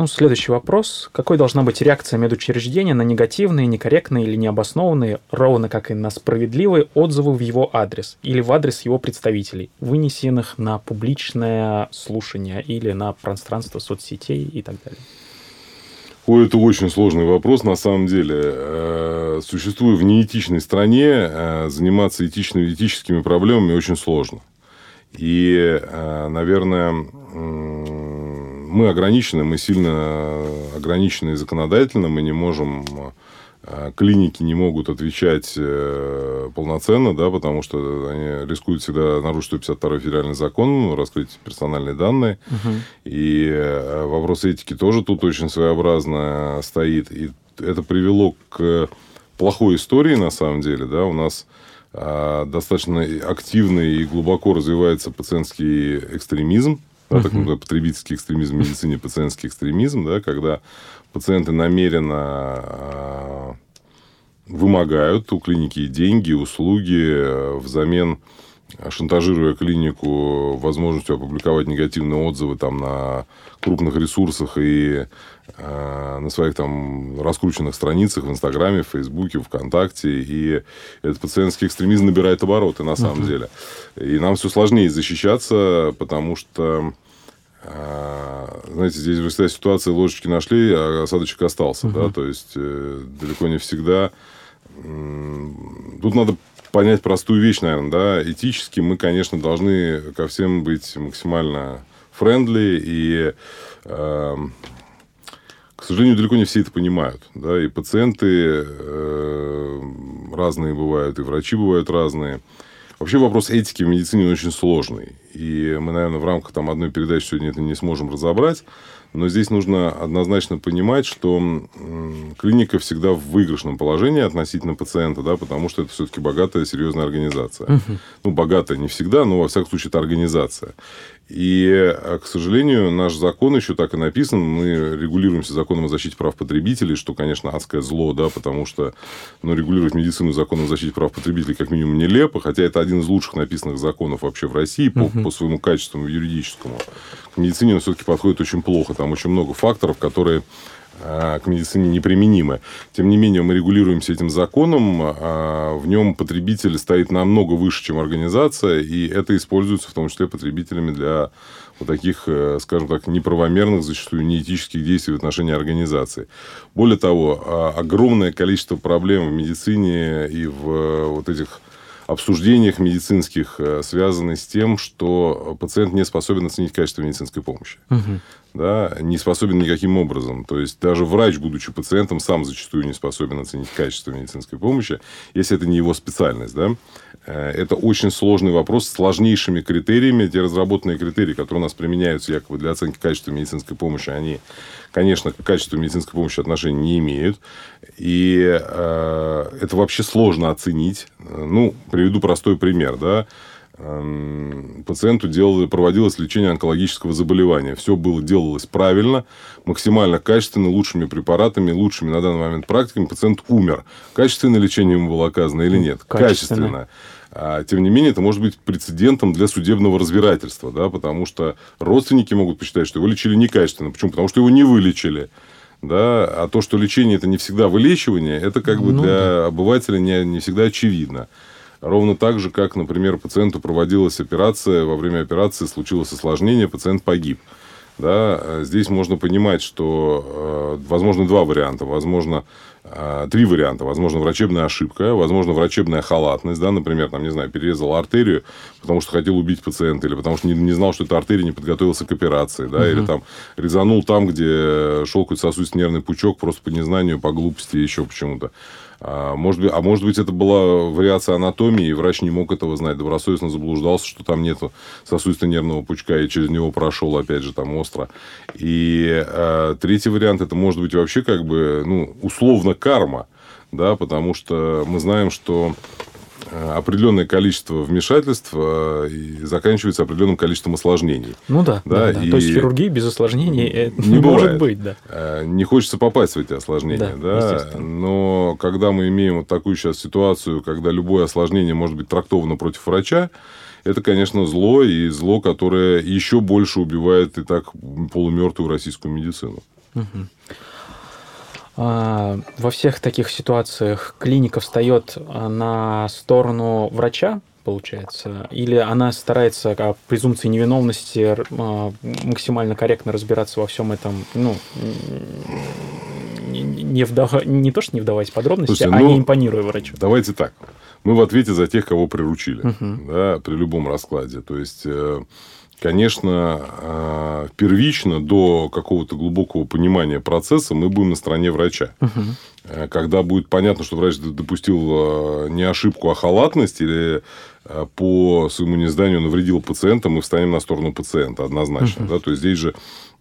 Ну, следующий вопрос. Какой должна быть реакция медучреждения на негативные, некорректные или необоснованные, ровно как и на справедливые отзывы в его адрес или в адрес его представителей, вынесенных на публичное слушание или на пространство соцсетей и так далее? Ой, это очень сложный вопрос, на самом деле. Э, существуя в неэтичной стране, э, заниматься этичными, этическими проблемами очень сложно. И, э, наверное, мы ограничены, мы сильно ограничены законодательно, мы не можем а, клиники не могут отвечать э, полноценно, да, потому что они рискуют всегда нарушить 152 федеральный закон, раскрыть персональные данные. Угу. И э, вопрос этики тоже тут очень своеобразно стоит. И это привело к плохой истории, на самом деле. Да? У нас достаточно активный и глубоко развивается пациентский экстремизм, да, так называемый потребительский экстремизм в медицине, пациентский экстремизм, да, когда пациенты намеренно а, вымогают у клиники деньги, услуги э, взамен шантажируя клинику возможностью опубликовать негативные отзывы там на крупных ресурсах и э, на своих там раскрученных страницах в Инстаграме, в Фейсбуке, ВКонтакте. И этот пациентский экстремизм набирает обороты на самом uh-huh. деле. И нам все сложнее защищаться, потому что а, знаете, здесь в ситуации ложечки нашли, а осадочек остался, угу. да, то есть э, далеко не всегда. Тут надо понять простую вещь, наверное, да, этически мы, конечно, должны ко всем быть максимально френдли и э, к сожалению, далеко не все это понимают. Да, и пациенты э, разные бывают, и врачи бывают разные. Вообще вопрос этики в медицине очень сложный. И мы, наверное, в рамках там, одной передачи сегодня это не сможем разобрать. Но здесь нужно однозначно понимать, что клиника всегда в выигрышном положении относительно пациента, да, потому что это все-таки богатая, серьезная организация. Угу. Ну, богатая не всегда, но, во всяком случае, это организация. И, э, к сожалению, наш закон еще так и написан. Мы регулируемся законом о защите прав потребителей, что, конечно, адское зло, да, потому что ну, регулировать медицину законом о защите прав потребителей как минимум нелепо, хотя это один из лучших написанных законов вообще в России по, угу. по своему качеству юридическому. К медицине он все-таки подходит очень плохо. Там очень много факторов, которые а, к медицине неприменимы. Тем не менее, мы регулируемся этим законом, а, в нем потребитель стоит намного выше, чем организация, и это используется в том числе потребителями для вот таких, э, скажем так, неправомерных, зачастую неэтических действий в отношении организации. Более того, а, огромное количество проблем в медицине и в э, вот этих обсуждениях медицинских э, связаны с тем, что пациент не способен оценить качество медицинской помощи. Угу. Да, не способен никаким образом. То есть, даже врач, будучи пациентом, сам зачастую не способен оценить качество медицинской помощи, если это не его специальность. Да? Э, это очень сложный вопрос с сложнейшими критериями. Те разработанные критерии, которые у нас применяются якобы для оценки качества медицинской помощи, они, конечно, к качеству медицинской помощи отношения не имеют. И э, это вообще сложно оценить. Ну, приведу простой пример. Да? Эм, пациенту делали, проводилось лечение онкологического заболевания. Все было, делалось правильно, максимально качественно, лучшими препаратами, лучшими на данный момент практиками. Пациент умер. Качественное лечение ему было оказано или нет? Качественное. Качественное. А, тем не менее, это может быть прецедентом для судебного разбирательства, да, потому что родственники могут посчитать, что его лечили некачественно. Почему? Потому что его не вылечили. Да? А то, что лечение это не всегда вылечивание, это как бы ну, для да. обывателя не, не всегда очевидно. Ровно так же, как, например, пациенту проводилась операция, во время операции случилось осложнение, пациент погиб. Да, здесь можно понимать, что э, возможно два варианта. Возможно, э, три варианта. Возможно, врачебная ошибка, возможно, врачебная халатность. Да, например, там, не знаю, перерезал артерию, потому что хотел убить пациента, или потому что не, не знал, что это артерия, не подготовился к операции. Да, угу. Или там резанул там, где шел какой-то сосудистый нервный пучок, просто по незнанию, по глупости, еще почему-то. А может, быть, а может быть, это была вариация анатомии, и врач не мог этого знать, добросовестно заблуждался, что там нет сосудисто-нервного пучка, и через него прошел, опять же, там остро. И а, третий вариант, это может быть вообще как бы, ну, условно карма, да, потому что мы знаем, что Э, определенное количество вмешательств э, и заканчивается определенным количеством осложнений. Ну да, да, да, И... То есть хирургии без осложнений э, не, не может быть, да. Не хочется попасть в эти осложнения, да, да? но когда мы имеем вот такую сейчас ситуацию, когда любое осложнение может быть трактовано против врача, это, конечно, зло, и зло, которое еще больше убивает и так полумертвую российскую медицину. Угу. А, во всех таких ситуациях клиника встает а, на сторону врача, получается, или она старается о презумпции невиновности а, максимально корректно разбираться во всем этом, ну, не, вдава... не то, что не вдаваясь в подробности, Слушайте, а ну, не импонируя врачу. Давайте так. Мы в ответе за тех, кого приручили, угу. да, при любом раскладе. То есть э, конечно, э, первично до какого-то глубокого понимания процесса мы будем на стороне врача. Угу. Когда будет понятно, что врач допустил не ошибку, а халатность или по своему незданию навредил пациента, мы встанем на сторону пациента однозначно. Угу. Да? То есть здесь же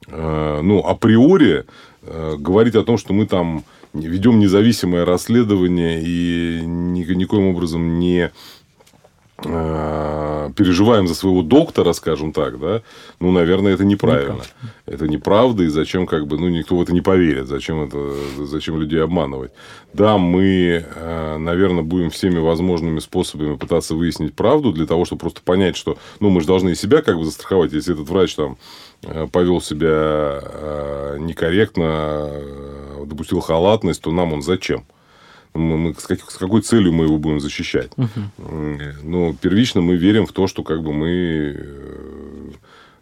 ну, априори говорить о том, что мы там ведем независимое расследование и никоим образом не э, переживаем за своего доктора, скажем так, да, ну, наверное, это неправильно. Неправда. Это неправда, и зачем, как бы, ну, никто в это не поверит, зачем это, зачем людей обманывать. Да, мы, э, наверное, будем всеми возможными способами пытаться выяснить правду для того, чтобы просто понять, что, ну, мы же должны и себя как бы застраховать, если этот врач там э, повел себя некорректно, допустил халатность, то нам он зачем? Мы, с, как, с какой целью мы его будем защищать? Угу. Но первично мы верим в то, что как бы мы э,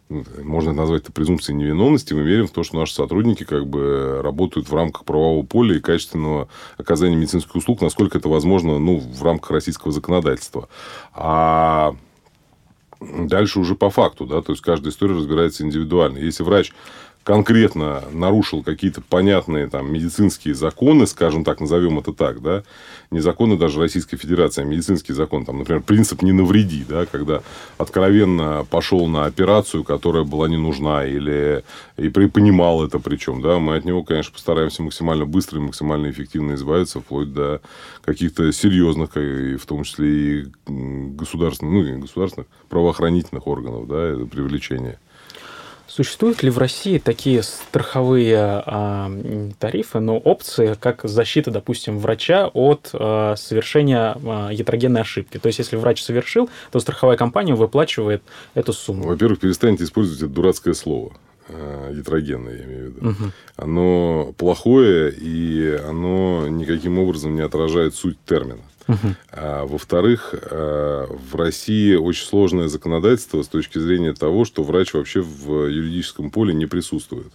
можно назвать это презумпцией невиновности, мы верим в то, что наши сотрудники как бы работают в рамках правового поля и качественного оказания медицинских услуг, насколько это возможно ну, в рамках российского законодательства. А дальше уже по факту, да, то есть каждая история разбирается индивидуально. Если врач конкретно нарушил какие-то понятные там медицинские законы, скажем так, назовем это так, да, не законы даже Российской Федерации, а медицинский закон, там, например, принцип не навреди, да, когда откровенно пошел на операцию, которая была не нужна, или и понимал это причем, да, мы от него, конечно, постараемся максимально быстро и максимально эффективно избавиться, вплоть до каких-то серьезных, и в том числе и государственных, ну, и государственных правоохранительных органов, да, привлечения. Существуют ли в России такие страховые а, тарифы, но опции, как защита, допустим, врача от а, совершения а, ятрогенной ошибки? То есть, если врач совершил, то страховая компания выплачивает эту сумму. Во-первых, перестаньте использовать это дурацкое слово а, ятрогенное, я имею в виду. Угу. Оно плохое, и оно никаким образом не отражает суть термина. А, во-вторых, а, в России очень сложное законодательство с точки зрения того, что врач вообще в юридическом поле не присутствует.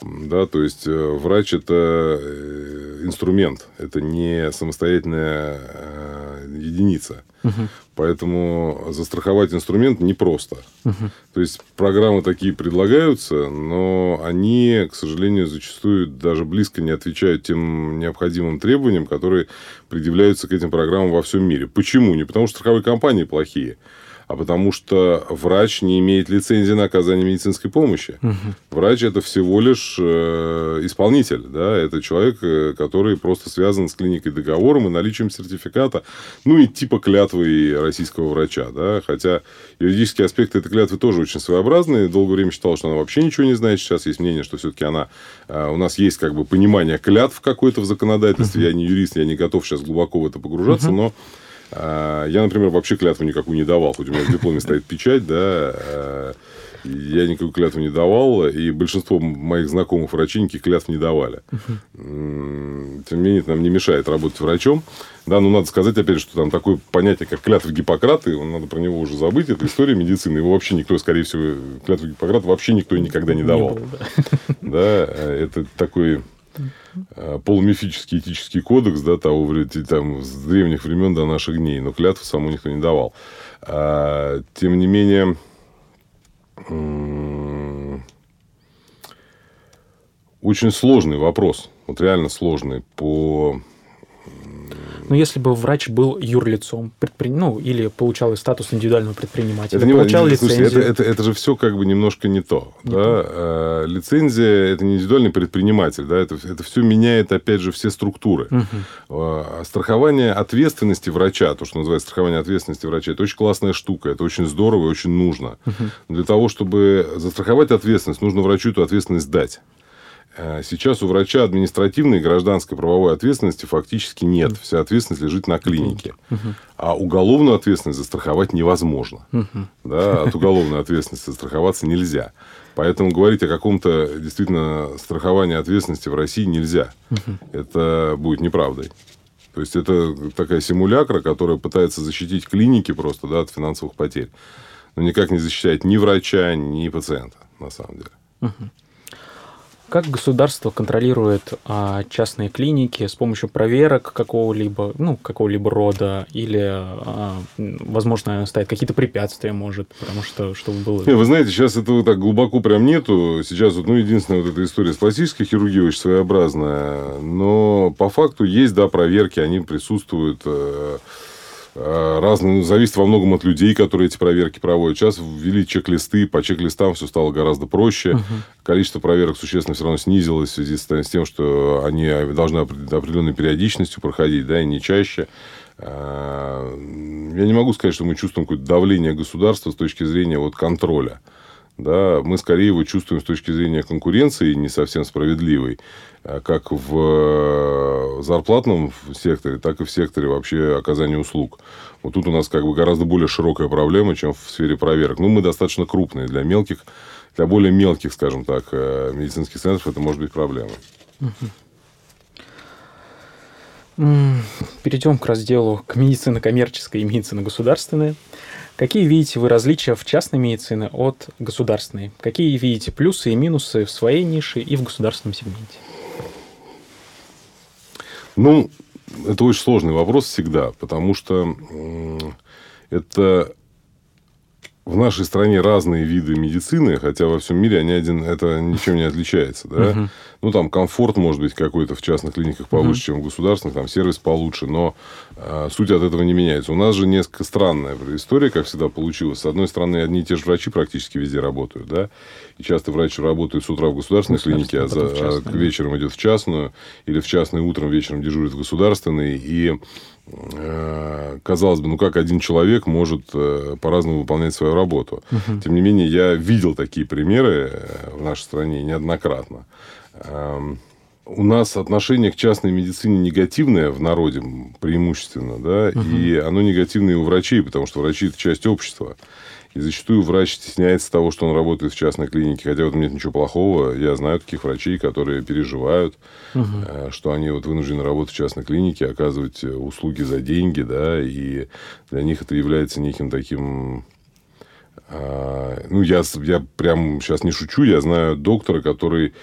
Да, то есть э, врач это э, инструмент, это не самостоятельная э, единица. Угу. Поэтому застраховать инструмент непросто. Угу. То есть программы такие предлагаются, но они, к сожалению, зачастую даже близко не отвечают тем необходимым требованиям, которые предъявляются к этим программам во всем мире. Почему? Не потому что страховые компании плохие, а потому что врач не имеет лицензии на оказание медицинской помощи. Угу. Врач это всего лишь э, исполнитель, да, это человек, э, который просто связан с клиникой договором и наличием сертификата, ну и типа клятвы российского врача, да, хотя юридические аспекты этой клятвы тоже очень своеобразные. Долгое время считал, что она вообще ничего не знает. Сейчас есть мнение, что все-таки она э, у нас есть как бы понимание клятв какой-то в законодательстве. Uh-huh. Я не юрист, я не готов сейчас глубоко в это погружаться, uh-huh. но я, например, вообще клятву никакую не давал, хоть у меня в дипломе стоит печать, да, а, я никакую клятву не давал, и большинство моих знакомых врачей никаких клятв не давали. Тем не менее, это нам не мешает работать врачом. Да, ну надо сказать, опять же, что там такое понятие, как клятва Гиппократа, надо про него уже забыть, это история медицины. Его вообще никто, скорее всего, клятву Гиппократа вообще никто и никогда не давал. Не было, да. да, это такой Э, полумифический этический кодекс, да, того, там, с древних времен до наших дней, но клятву саму никто не давал. А, тем не менее, очень сложный вопрос, вот реально сложный по но если бы врач был юрлицом, предпри... ну, или получал статус индивидуального предпринимателя, это не, получал лицензию... Слушайте, это, это, это же все как бы немножко не то. Не да? то. А, лицензия – это не индивидуальный предприниматель. Да? Это, это все меняет, опять же, все структуры. Угу. А, страхование ответственности врача, то, что называется страхование ответственности врача, это очень классная штука, это очень здорово и очень нужно. Угу. Для того, чтобы застраховать ответственность, нужно врачу эту ответственность дать. Э, сейчас у врача административной и гражданской правовой ответственности фактически нет. Вся ответственность лежит на клинике. А уголовную ответственность застраховать невозможно. Да, от уголовной ответственности застраховаться нельзя. Поэтому говорить о каком-то действительно страховании ответственности в России нельзя. Это будет неправдой. То есть это такая симулякра, которая пытается защитить клиники просто да, от финансовых потерь. Но никак не защищает ни врача, ни пациента, на самом деле. Как государство контролирует а, частные клиники с помощью проверок какого-либо, ну, какого-либо рода, или, а, возможно, ставит какие-то препятствия, может, потому что, чтобы было... Не, вы знаете, сейчас этого так глубоко прям нету. Сейчас, вот, ну, единственная вот эта история с пластической хирургией очень своеобразная. Но по факту есть, да, проверки, они присутствуют э, разные, ну, зависит во многом от людей, которые эти проверки проводят. Сейчас ввели чек-листы, по чек-листам все стало гораздо проще. Угу. Количество проверок существенно все равно снизилось в связи с тем, что они должны определенной периодичностью проходить, да, и не чаще. Э, я не могу сказать, что мы чувствуем какое-то давление государства с точки зрения вот, контроля. Да, мы скорее его чувствуем с точки зрения конкуренции не совсем справедливой. Э, как в э, зарплатном секторе, так и в секторе вообще оказания услуг. Вот тут у нас как бы гораздо более широкая проблема, чем в сфере проверок. Ну, мы достаточно крупные. Для мелких, для более мелких, скажем так, э, медицинских центров это может быть проблемой. Перейдем к разделу к медицине коммерческой и медицине государственной. Какие видите вы различия в частной медицине от государственной? Какие видите плюсы и минусы в своей нише и в государственном сегменте? Ну, это очень сложный вопрос всегда, потому что это в нашей стране разные виды медицины, хотя во всем мире они один, это ничем не отличается. Да? Угу. Ну, там комфорт может быть какой-то в частных клиниках повыше, угу. чем в государственных, там сервис получше, но э, суть от этого не меняется. У нас же несколько странная история, как всегда, получилась. С одной стороны, одни и те же врачи практически везде работают, да, и часто врач работает с утра в государственной клинике, а, за, а вечером идет в частную, или в частную утром, вечером дежурит в государственной, и казалось бы, ну как один человек может э, по-разному выполнять свою работу. Угу. Тем не менее, я видел такие примеры э, в нашей стране неоднократно. Эм, у нас отношение к частной медицине негативное в народе преимущественно, да, угу. и оно негативное и у врачей, потому что врачи это часть общества. И зачастую врач стесняется того, что он работает в частной клинике. Хотя в этом нет ничего плохого. Я знаю таких врачей, которые переживают, угу. что они вот вынуждены работать в частной клинике, оказывать э, услуги за деньги, да, и для них это является неким таким а, ну, я, я прям сейчас не шучу, я знаю доктора, который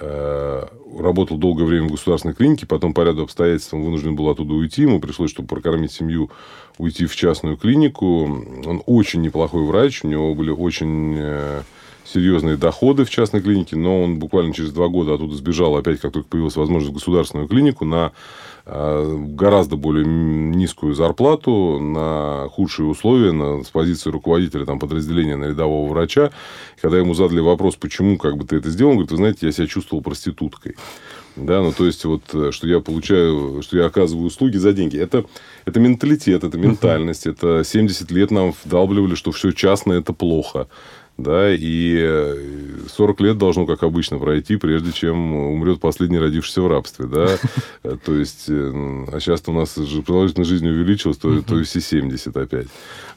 работал долгое время в государственной клинике, потом по ряду обстоятельств он вынужден был оттуда уйти, ему пришлось, чтобы прокормить семью, уйти в частную клинику. Он очень неплохой врач, у него были очень э, серьезные доходы в частной клинике, но он буквально через два года оттуда сбежал, опять как только появилась возможность в государственную клинику, на э, гораздо более низкую зарплату, на худшие условия, на, с позиции руководителя там, подразделения на рядового врача. Когда ему задали вопрос, почему как бы ты это сделал, он говорит, вы знаете, я себя чувствовал проституткой. Да, ну то есть вот, э, что я получаю, что я оказываю услуги за деньги. Это, это менталитет, это ментальность. Это 70 лет нам вдалбливали, что все частное это плохо да, и 40 лет должно, как обычно, пройти, прежде чем умрет последний родившийся в рабстве, да, то есть, э, а сейчас у нас же продолжительность жизни увеличилась, то, то и все 70 опять,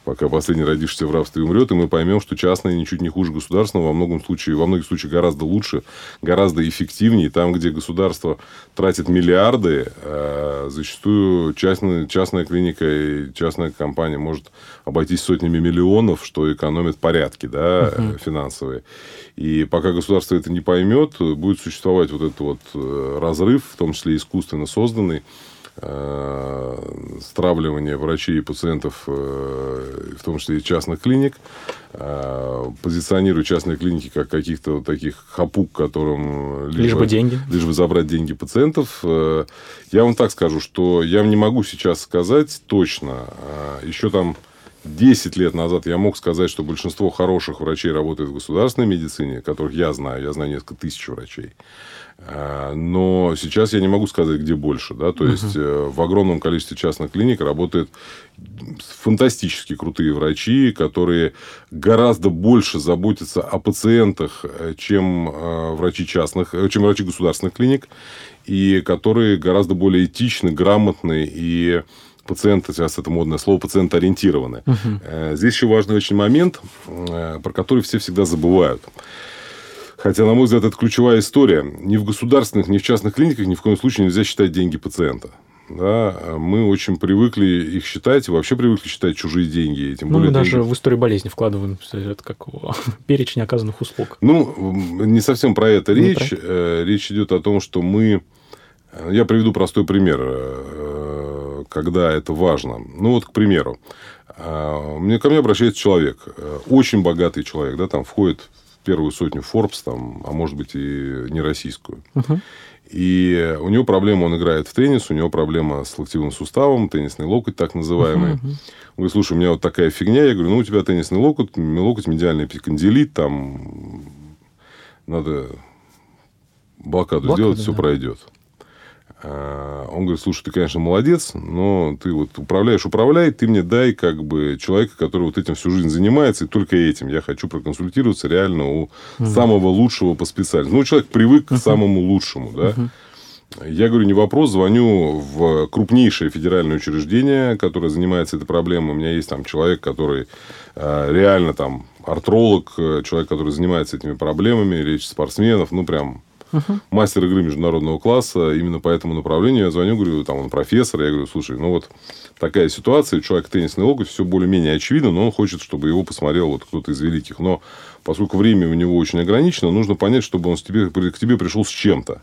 пока последний родившийся в рабстве умрет, и мы поймем, что частное ничуть не хуже государственного, во многом случае, во многих случаях гораздо лучше, гораздо эффективнее, там, где государство тратит миллиарды, а зачастую частная, частная клиника и частная компания может обойтись сотнями миллионов, что экономит порядки, да, uh-huh. финансовые. И пока государство это не поймет, будет существовать вот этот вот э, разрыв, в том числе искусственно созданный, э, стравливание врачей и пациентов, в том числе и частных клиник, позиционируют частные клиники как каких-то вот таких хапук, которым лишь, лишь бы деньги. Лишь бы забрать деньги пациентов. Я вам так скажу, что я не могу сейчас сказать точно. Еще там 10 лет назад я мог сказать, что большинство хороших врачей работает в государственной медицине, которых я знаю, я знаю несколько тысяч врачей. А, но сейчас я не могу сказать, где больше. Да? То uh-huh. есть, э, в огромном количестве частных клиник работают фантастически крутые врачи, которые гораздо больше заботятся о пациентах, э, чем э, врачи частных, чем врачи государственных клиник, и которые гораздо более этичны, грамотны и пациенты, сейчас это модное слово, пациент-ориентированы. Uh-huh. Здесь еще важный очень момент, про который все всегда забывают. Хотя, на мой взгляд, это ключевая история. Ни в государственных, ни в частных клиниках ни в коем случае нельзя считать деньги пациента. Да, мы очень привыкли их считать, вообще привыкли считать чужие деньги. Тем ну, более мы деньги... даже в историю болезни вкладываем это как перечень оказанных услуг. Ну, не совсем про это не речь. Про... Э, речь идет о том, что мы... Э, я приведу простой пример, э, когда это важно. Ну, вот, к примеру, мне ко мне обращается человек, очень богатый человек, да, там входит первую сотню Forbes, там, а может быть и не российскую. Uh-huh. И у него проблема, он играет в теннис, у него проблема с локтевым суставом, теннисный локоть так называемый. Uh-huh. Он говорит, слушай, у меня вот такая фигня. Я говорю, ну, у тебя теннисный локоть, локоть медиальный пикандилит, там надо блокаду, блокаду сделать, да. все пройдет. А, он говорит, слушай, ты, конечно, молодец, но ты вот управляешь, управляй, ты мне дай как бы человека, который вот этим всю жизнь занимается, и только этим. Я хочу проконсультироваться реально у угу. самого лучшего по специальности. Ну, человек привык угу. к самому лучшему, да. Угу. Я говорю, не вопрос, звоню в крупнейшее федеральное учреждение, которое занимается этой проблемой. У меня есть там человек, который э, реально там артролог, человек, который занимается этими проблемами, речь спортсменов, ну, прям uh-huh. мастер игры международного класса именно по этому направлению. Я звоню, говорю, там он профессор. Я говорю, слушай, ну вот такая ситуация, человек теннисный локоть, все более-менее очевидно, но он хочет, чтобы его посмотрел вот кто-то из великих. Но поскольку время у него очень ограничено, нужно понять, чтобы он к тебе, к тебе пришел с чем-то.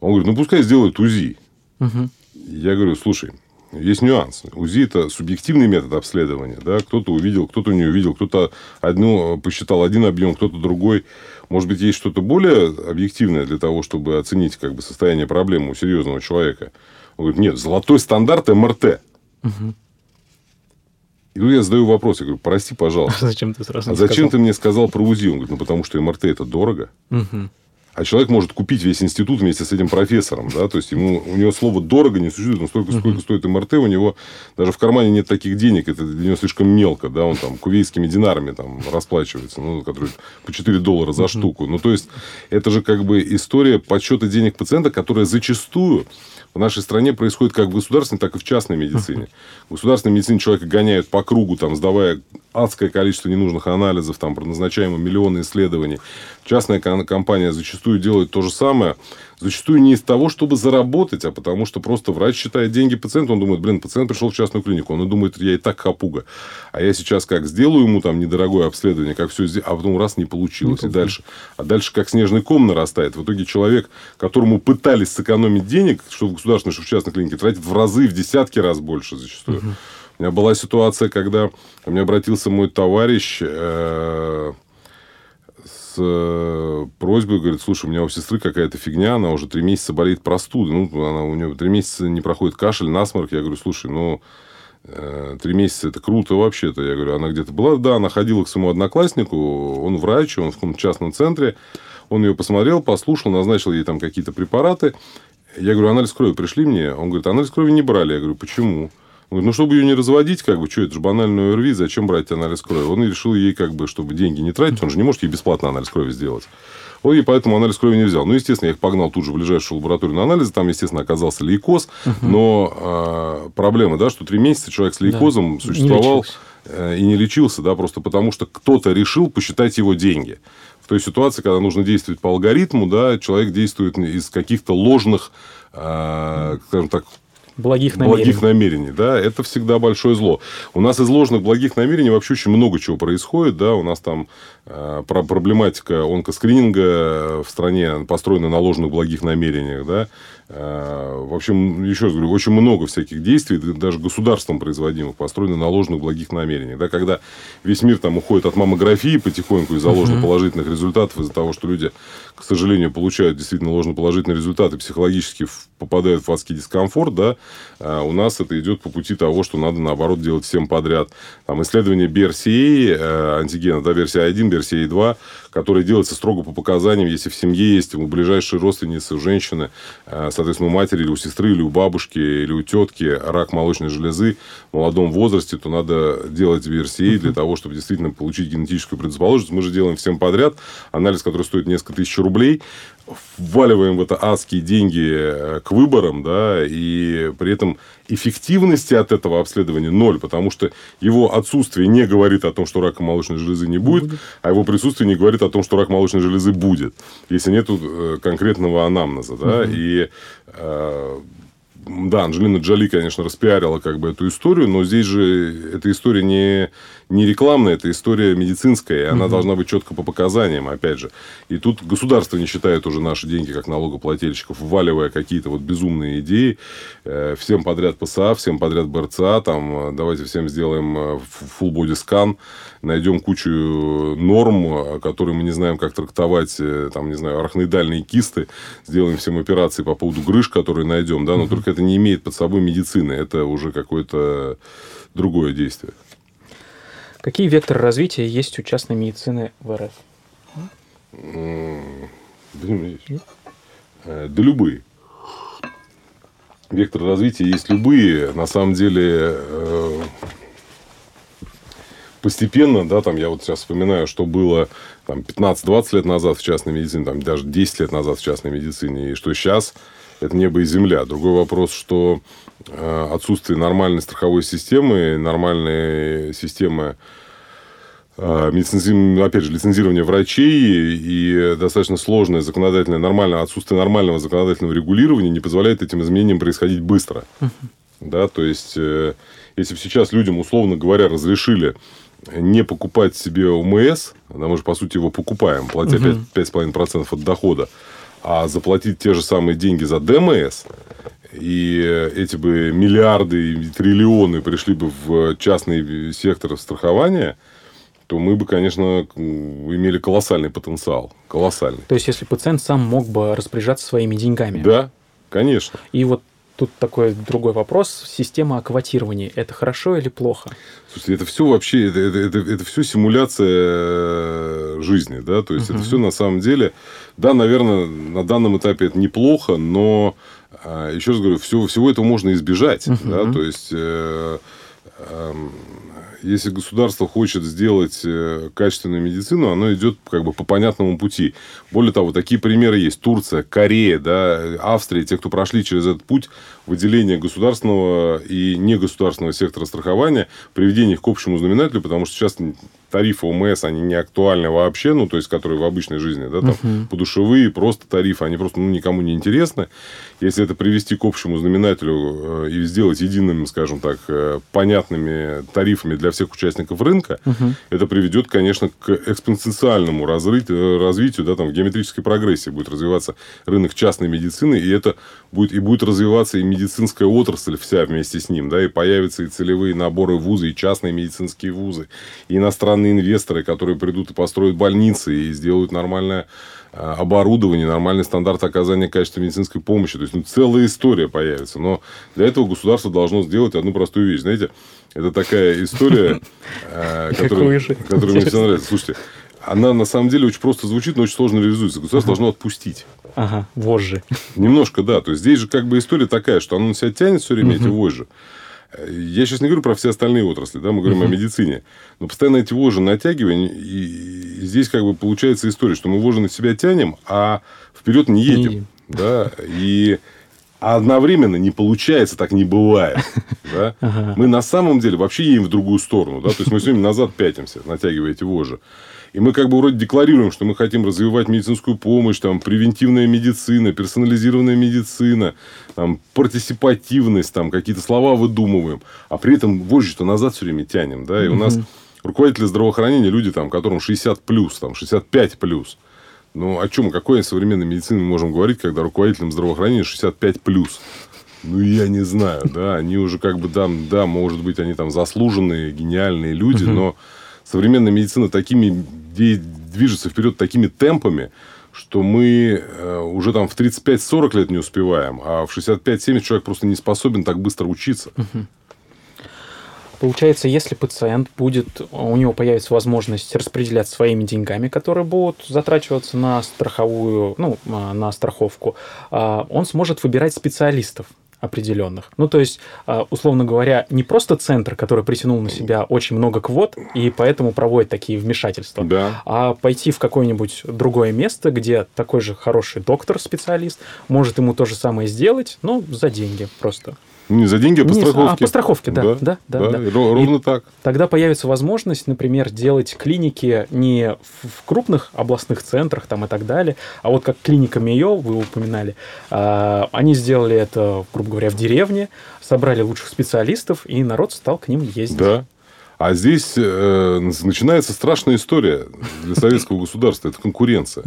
Он говорит, ну пускай сделают УЗИ. Uh-huh. Я говорю, слушай, есть нюанс. УЗИ – это субъективный метод обследования. Да? Кто-то увидел, кто-то не увидел, кто-то одну посчитал один объем, кто-то другой. Может быть, есть что-то более объективное для того, чтобы оценить как бы, состояние проблемы у серьезного человека? Он говорит, нет, золотой стандарт МРТ. Угу. И тут я задаю вопрос, я говорю, прости, пожалуйста. Зачем ты сразу а зачем сказал? ты мне сказал про УЗИ? Он говорит, ну, потому что МРТ это дорого. Угу. А человек может купить весь институт вместе с этим профессором, да, то есть ему, у него слово дорого не существует, но столько, сколько стоит МРТ, у него даже в кармане нет таких денег, это для него слишком мелко, да, он там кувейскими динарами там расплачивается, ну, которые по 4 доллара за штуку. Ну, то есть, это же как бы история подсчета денег пациента, которая зачастую в нашей стране происходит как в государственной, так и в частной медицине. В государственной медицине человека гоняют по кругу, там, сдавая адское количество ненужных анализов, там, назначаемо миллионы исследований. Частная компания зачастую делает то же самое, зачастую не из того, чтобы заработать, а потому что просто врач считает деньги пациента, он думает, блин, пациент пришел в частную клинику, он думает, я и так хапуга, а я сейчас как сделаю ему там недорогое обследование, как все сделаю, а потом раз не получилось, ну, и дальше. А дальше как снежный ком нарастает. В итоге человек, которому пытались сэкономить денег, что в государственной, что в частной клинике, тратит в разы, в десятки раз больше зачастую. Угу. У меня была ситуация, когда ко мне обратился мой товарищ, э, э, просьбой, говорит, слушай, у меня у сестры какая-то фигня, она уже три месяца болеет простудой. Ну, она, у нее три месяца не проходит кашель, насморк. Я говорю, слушай, ну, э, три месяца это круто вообще-то. Я говорю, она где-то была? Да, она ходила к своему однокласснику, он врач, он в каком-то частном центре. Он ее посмотрел, послушал, назначил ей там какие-то препараты. Я говорю, анализ крови пришли мне? Он говорит, анализ крови не брали. Я говорю, почему? Ну, чтобы ее не разводить, как бы, что это же банальный ОРВИ, зачем брать анализ крови? Он решил ей, как бы, чтобы деньги не тратить, он же не может ей бесплатно анализ крови сделать. Он ей поэтому анализ крови не взял. Ну, естественно, я их погнал тут же в ближайшую лабораторию на анализы. Там, естественно, оказался лейкоз. Угу. Но э, проблема, да, что три месяца человек с лейкозом да. существовал не э, и не лечился, да, просто потому что кто-то решил посчитать его деньги. В той ситуации, когда нужно действовать по алгоритму, да, человек действует из каких-то ложных, э, скажем так, благих намерений. Благих намерений, да, это всегда большое зло. У нас из ложных благих намерений вообще очень много чего происходит, да, у нас там э, проблематика онкоскрининга в стране построена на ложных благих намерениях, да, в общем, еще раз говорю, очень много всяких действий, даже государством производимых, построены на ложных благих намерениях. Да, когда весь мир там уходит от маммографии потихоньку из-за ложно-положительных результатов, из-за того, что люди, к сожалению, получают действительно ложно-положительные результаты, психологически попадают в адский дискомфорт, да, а у нас это идет по пути того, что надо, наоборот, делать всем подряд. Там исследование BRCA, э, антигена, да, версия 1, версия 2, которое делается строго по показаниям, если в семье есть у ближайшей родственницы, у женщины, э, соответственно, у матери, или у сестры, или у бабушки, или у тетки рак молочной железы в молодом возрасте, то надо делать BRCA для того, чтобы действительно получить генетическую предрасположенность. Мы же делаем всем подряд. Анализ, который стоит несколько тысяч рублей, вваливаем в это адские деньги э, к выборам, да, и при этом эффективности от этого обследования ноль, потому что его отсутствие не говорит о том, что рака молочной железы не будет, будет. а его присутствие не говорит о том, что рак молочной железы будет, если нет э, конкретного анамнеза, да, угу. и э, да, Анджелина Джоли, конечно, распиарила как бы эту историю, но здесь же эта история не, не рекламная, это история медицинская, и она угу. должна быть четко по показаниям, опять же. И тут государство не считает уже наши деньги как налогоплательщиков, вваливая какие-то вот безумные идеи. Э, всем подряд ПСА, всем подряд БРЦА, там, э, давайте всем сделаем э, full body scan, найдем кучу норм, которые мы не знаем, как трактовать, там, не знаю, арахноидальные кисты, сделаем всем операции по поводу грыж, которые найдем, да, но угу. только это не имеет под собой медицины, это уже какое-то другое действие. Какие векторы развития есть у частной медицины в РФ? Блин, э, да любые. Векторы развития есть любые. На самом деле, э, постепенно, да, там я вот сейчас вспоминаю, что было там 15-20 лет назад в частной медицине, там даже 10 лет назад в частной медицине, и что сейчас это небо и земля. Другой вопрос, что э, отсутствие нормальной страховой системы, нормальной системы э, медицинским, опять же, лицензирование врачей и достаточно сложное законодательное, нормальное, отсутствие нормального законодательного регулирования не позволяет этим изменениям происходить быстро. Uh-huh. Да, то есть, э, если бы сейчас людям, условно говоря, разрешили не покупать себе ОМС, мы же, по сути, его покупаем, платя uh-huh. 5,5% от дохода, а заплатить те же самые деньги за ДМС, и эти бы миллиарды и триллионы пришли бы в частный сектор страхования, то мы бы, конечно, имели колоссальный потенциал. Колоссальный. То есть, если пациент сам мог бы распоряжаться своими деньгами. Да, конечно. И вот тут такой другой вопрос. Система акватирования – это хорошо или плохо? Слушайте, это все вообще, это, это, это, это все симуляция э, жизни, да, то есть, угу. это все на самом деле, да, наверное, на данном этапе это неплохо, но, а, еще раз говорю, все, всего этого можно избежать, угу. да, то есть, э, э, если государство хочет сделать э, качественную медицину, оно идет как бы по понятному пути. Более того, такие примеры есть. Турция, Корея, да, Австрия, те, кто прошли через этот путь выделения государственного и негосударственного сектора страхования, приведения их к общему знаменателю, потому что сейчас тарифы ОМС, они не актуальны вообще, ну, то есть, которые в обычной жизни, да, там, uh-huh. подушевые, просто тарифы, они просто, ну, никому не интересны. Если это привести к общему знаменателю э, и сделать едиными, скажем так, э, понятными тарифами для всех участников рынка, uh-huh. это приведет, конечно, к экспоненциальному развитию, развитию, да, там, в геометрической прогрессии будет развиваться рынок частной медицины, и это будет, и будет развиваться и медицинская отрасль вся вместе с ним, да, и появятся и целевые наборы вузы, и частные медицинские вузы, и иностранные инвесторы, которые придут и построят больницы, и сделают нормальное оборудование, нормальный стандарт оказания качественной медицинской помощи. То есть, ну, целая история появится. Но для этого государство должно сделать одну простую вещь. Знаете, это такая история, а, которая мне всегда нравится. Слушайте, она на самом деле очень просто звучит, но очень сложно реализуется. Государство ага. должно отпустить. Ага, вожжи. Немножко, да. То есть, здесь же как бы история такая, что оно на себя тянет все время, угу. эти вожжи. Я сейчас не говорю про все остальные отрасли, да, мы говорим угу. о медицине. Но постоянно эти вожжи натягиваем, и здесь как бы получается история, что мы вожжи на себя тянем, а вперед не едем. Не едем. Да, и одновременно не получается, так не бывает. Да? Ага. Мы на самом деле вообще едем в другую сторону. Да? То есть, мы все время назад пятимся, натягивая эти вожжи. И мы как бы вроде декларируем, что мы хотим развивать медицинскую помощь, там, превентивная медицина, персонализированная медицина, там, партисипативность, там, какие-то слова выдумываем. А при этом вожжи-то назад все время тянем. Да? И у нас руководители здравоохранения, люди, там, которым 60 плюс, там, 65 плюс. Ну, о чем, о какой современной медицине мы можем говорить, когда руководителям здравоохранения 65 плюс? Ну, я не знаю, да, они уже как бы, да, да, может быть, они там заслуженные, гениальные люди, но современная медицина такими движется вперед такими темпами, что мы э, уже там в 35-40 лет не успеваем, а в 65-70 человек просто не способен так быстро учиться. Получается, если пациент будет, у него появится возможность распределять своими деньгами, которые будут затрачиваться на страховую, ну, а, на страховку, а, он сможет выбирать специалистов определенных. Ну, то есть, а, условно говоря, не просто центр, который притянул на себя очень много квот и поэтому проводит такие вмешательства, да. а пойти в какое-нибудь другое место, где такой же хороший доктор-специалист может ему то же самое сделать, но за деньги просто. Не за деньги, а по Не, страховке. А, по страховке, да. Да, да, да, да. Ровно и так. Тогда появится возможность, например, делать клиники не в крупных областных центрах там, и так далее, а вот как клиника Мио, вы упоминали, а, они сделали это, грубо говоря, в деревне, собрали лучших специалистов, и народ стал к ним ездить. Да. А здесь э, начинается страшная история для советского государства. Это конкуренция.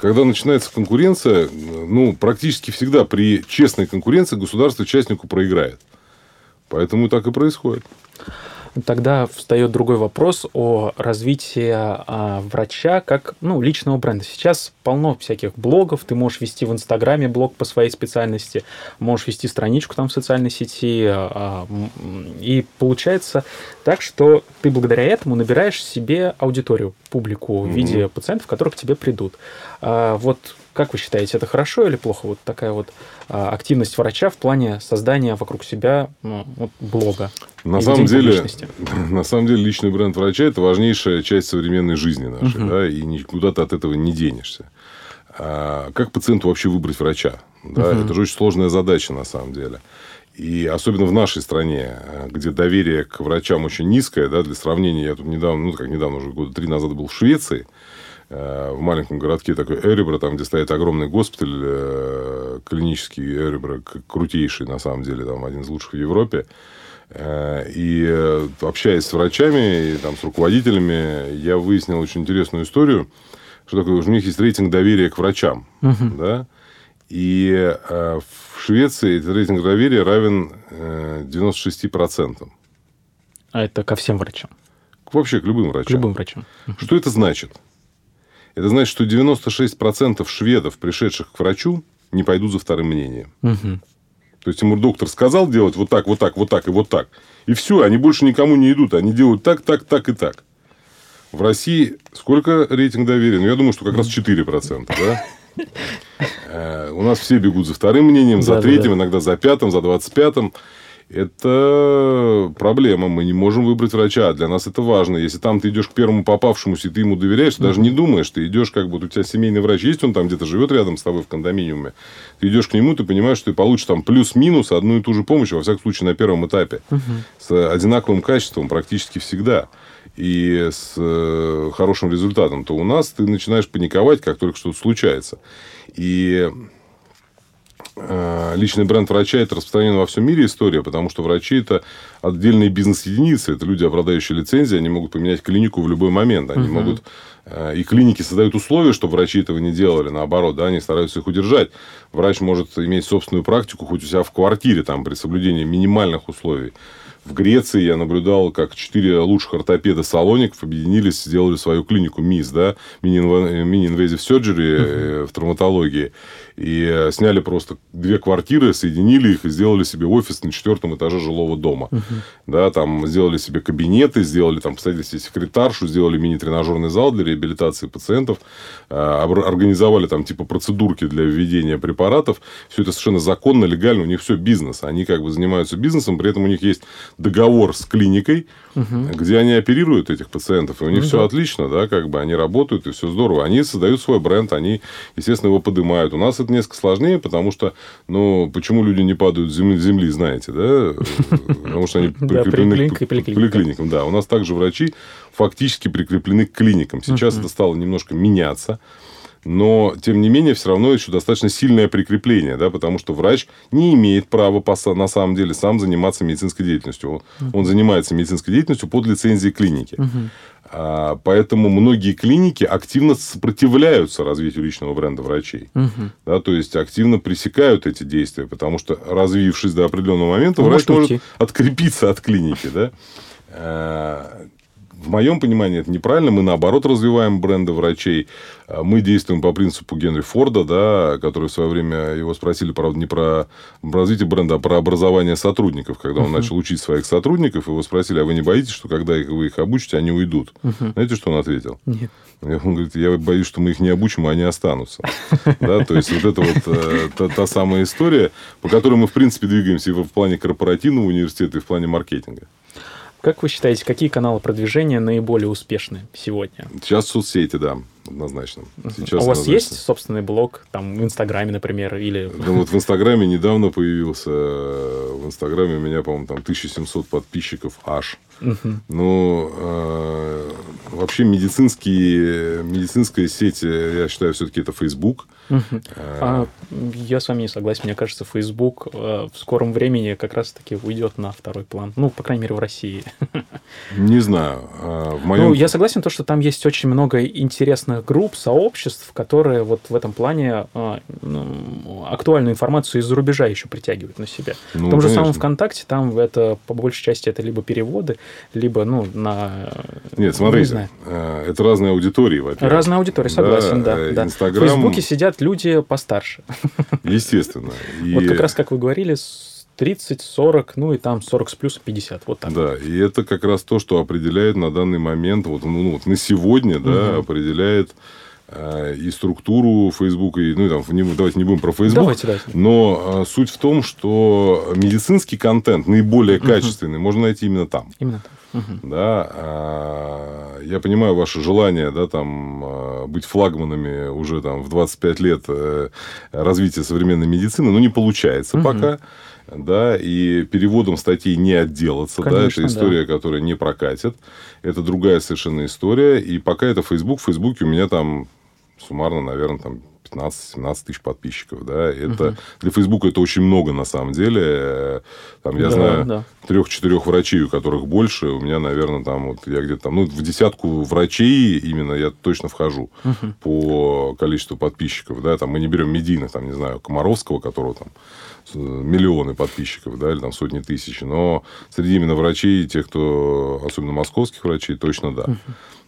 Когда начинается конкуренция, ну, практически всегда при честной конкуренции государство частнику проиграет. Поэтому так и происходит. Тогда встает другой вопрос о развитии а, врача как ну, личного бренда. Сейчас полно всяких блогов, ты можешь вести в Инстаграме блог по своей специальности, можешь вести страничку там в социальной сети, а, и получается так, что ты благодаря этому набираешь себе аудиторию, публику в виде mm-hmm. пациентов, которые к тебе придут. А, вот как вы считаете, это хорошо или плохо? Вот такая вот а, активность врача в плане создания вокруг себя ну, вот, блога. На самом деле, на самом деле личный бренд врача это важнейшая часть современной жизни нашей, угу. да, и никуда ты от этого не денешься. А как пациенту вообще выбрать врача? Да, угу. Это же очень сложная задача на самом деле. И особенно в нашей стране, где доверие к врачам очень низкое, да, для сравнения, я тут недавно, ну, как недавно, уже года три назад был в Швеции, в маленьком городке такой Эребро, там, где стоит огромный госпиталь, э, клинический Эребро, крутейший, на самом деле, там, один из лучших в Европе. Э, и общаясь с врачами и там, с руководителями, я выяснил очень интересную историю, что такое, у них есть рейтинг доверия к врачам. Uh-huh. Да? И в Швеции этот рейтинг доверия равен 96%. А это ко всем врачам? Вообще к любым врачам. К любым врачам. Что это значит? Это значит, что 96% шведов, пришедших к врачу, не пойдут за вторым мнением. Угу. То есть ему доктор сказал делать вот так, вот так, вот так и вот так. И все, они больше никому не идут. Они делают так, так, так и так. В России сколько рейтинг доверия? Ну, я думаю, что как раз 4%, да? Э, у нас все бегут за вторым мнением, за третьим, иногда за пятым, за двадцать пятым это проблема. Мы не можем выбрать врача. Для нас это важно. Если там ты идешь к первому попавшемуся, и ты ему доверяешь, ты даже не думаешь, ты идешь, как бы у тебя семейный врач есть, он там где-то живет рядом с тобой в кондоминиуме. Ты идешь к нему, ты понимаешь, что ты получишь там плюс-минус одну и ту же помощь, во всяком случае, на первом этапе. С одинаковым качеством практически всегда и с э, хорошим результатом, то у нас ты начинаешь паниковать, как только что-то случается. И личный бренд врача – это распространена во всем мире история, потому что врачи – это отдельные бизнес-единицы, это люди, обладающие лицензией, они могут поменять клинику в любой момент, они угу. могут э, и клиники создают условия, чтобы врачи этого не делали, наоборот, да, они стараются их удержать. Врач может иметь собственную практику хоть у себя в квартире, там, при соблюдении минимальных условий. В Греции я наблюдал, как четыре лучших ортопеда салоников объединились, сделали свою клинику МИС, да, Mini-Invasive Surgery uh-huh. в травматологии. И э, сняли просто две квартиры, соединили их и сделали себе офис на четвертом этаже жилого дома. Uh-huh. Да, там сделали себе кабинеты, сделали там, себе секретаршу, сделали мини-тренажерный зал для реабилитации пациентов, э, организовали там типа процедурки для введения препаратов. Все это совершенно законно, легально, у них все бизнес. Они как бы занимаются бизнесом, при этом у них есть договор с клиникой, угу. где они оперируют этих пациентов, и у них угу. все отлично, да, как бы они работают, и все здорово. Они создают свой бренд, они, естественно, его поднимают. У нас это несколько сложнее, потому что, ну, почему люди не падают с земли, знаете, да? Потому что они прикреплены к поликлиникам. Да, у нас также врачи фактически прикреплены к клиникам. Сейчас это стало немножко меняться. Но, тем не менее, все равно еще достаточно сильное прикрепление, да, потому что врач не имеет права на самом деле сам заниматься медицинской деятельностью. Он, он занимается медицинской деятельностью под лицензией клиники. Угу. А, поэтому многие клиники активно сопротивляются развитию личного бренда врачей. Угу. Да, то есть активно пресекают эти действия, потому что развившись до определенного момента, Он врач может, может открепиться от клиники. Да? В моем понимании это неправильно. Мы, наоборот, развиваем бренды врачей. А мы действуем по принципу Генри Форда, да, который в свое время его спросили, правда, не про развитие бренда, а про образование сотрудников. Когда он uh-huh. начал учить своих сотрудников, его спросили, а вы не боитесь, что когда вы их обучите, они уйдут? Uh-huh. Знаете, что он ответил? Нет. Он говорит, я боюсь, что мы их не обучим, а они останутся. Да, то есть, вот это вот э, та самая история, по которой мы, в принципе, двигаемся и в плане корпоративного университета, и в плане маркетинга. Как вы считаете, какие каналы продвижения наиболее успешны сегодня? Сейчас соцсети, да, однозначно. Сейчас а у вас однозначно. есть собственный блог, там, в Инстаграме, например, или... Да вот в Инстаграме недавно появился, в Инстаграме у меня, по-моему, там 1700 подписчиков аж. Угу. Ну, э, вообще медицинские, медицинская сеть, я считаю, все-таки это Facebook. Угу. А, я с вами не согласен. Мне кажется, Facebook э, в скором времени как раз-таки уйдет на второй план. Ну, по крайней мере, в России. Не знаю. В моем... Ну, я согласен, то, что там есть очень много интересных групп, сообществ, которые вот в этом плане а, ну, актуальную информацию из-за рубежа еще притягивают на себя. Ну, в том же самом ВКонтакте, там это, по большей части, это либо переводы, либо, ну, на... Нет, смотрите, не э, это разные аудитории, во-первых. Разные аудитории, согласен, да. да, да. Инстаграм... В Фейсбуке сидят люди постарше. Естественно. И... Вот как раз, как вы говорили, 30, 40, ну и там 40 с плюсом 50. Вот так. Да, и это как раз то, что определяет на данный момент, вот, ну, вот на сегодня, угу. да, определяет э, и структуру Facebook, и, ну, там, не, давайте не будем про Facebook. Давайте, давайте. Но э, суть в том, что медицинский контент наиболее угу. качественный можно найти именно там. Именно там. Угу. Да, а, я понимаю ваше желание, да, там, а, быть флагманами уже там в 25 лет э, развития современной медицины, но не получается угу. пока да, и переводом статей не отделаться, Конечно, да, это история, да. которая не прокатит, это другая совершенно история, и пока это Facebook, в Фейсбуке у меня там суммарно, наверное, там 15-17 тысяч подписчиков, да, это угу. для Фейсбука это очень много на самом деле, там я да, знаю да. трех-четырех врачей, у которых больше, у меня, наверное, там вот я где-то там, ну в десятку врачей именно я точно вхожу угу. по количеству подписчиков, да, там мы не берем медийных, там не знаю Комаровского, которого там миллионы подписчиков, да, или там сотни тысяч, но среди именно врачей, тех, кто, особенно московских врачей, точно да. Угу.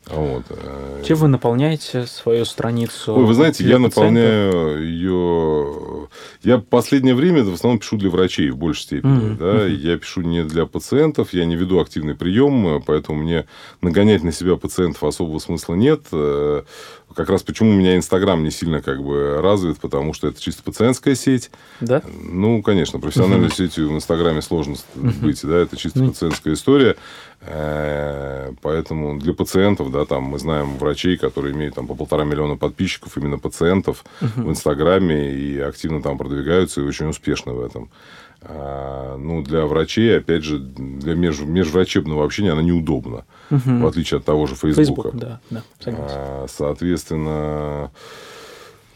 Вот. Э, Чем вы наполняете свою страницу? Ой, вы знаете, я наполняю ее... Я последнее время в основном пишу для врачей в большей степени. Mm-hmm. Да? Я пишу не для пациентов, я не веду активный прием, поэтому мне нагонять на себя пациентов особого смысла нет. Э, как раз почему у меня Инстаграм не сильно как бы развит, потому что это чисто пациентская сеть. Да? Ну, конечно, профессиональной uh-huh. сетью в Инстаграме сложно uh-huh. быть, да, это чисто uh-huh. пациентская история. Э, поэтому для пациентов, да, там мы знаем врачей, которые имеют там по полтора миллиона подписчиков, именно пациентов в Инстаграме и активно там продвигаются и очень успешны в этом. А, ну, для врачей, опять же, для меж, межврачебного общения она неудобна, угу. в отличие от того же Фейсбука. Facebook, да, да, согласен. А, соответственно,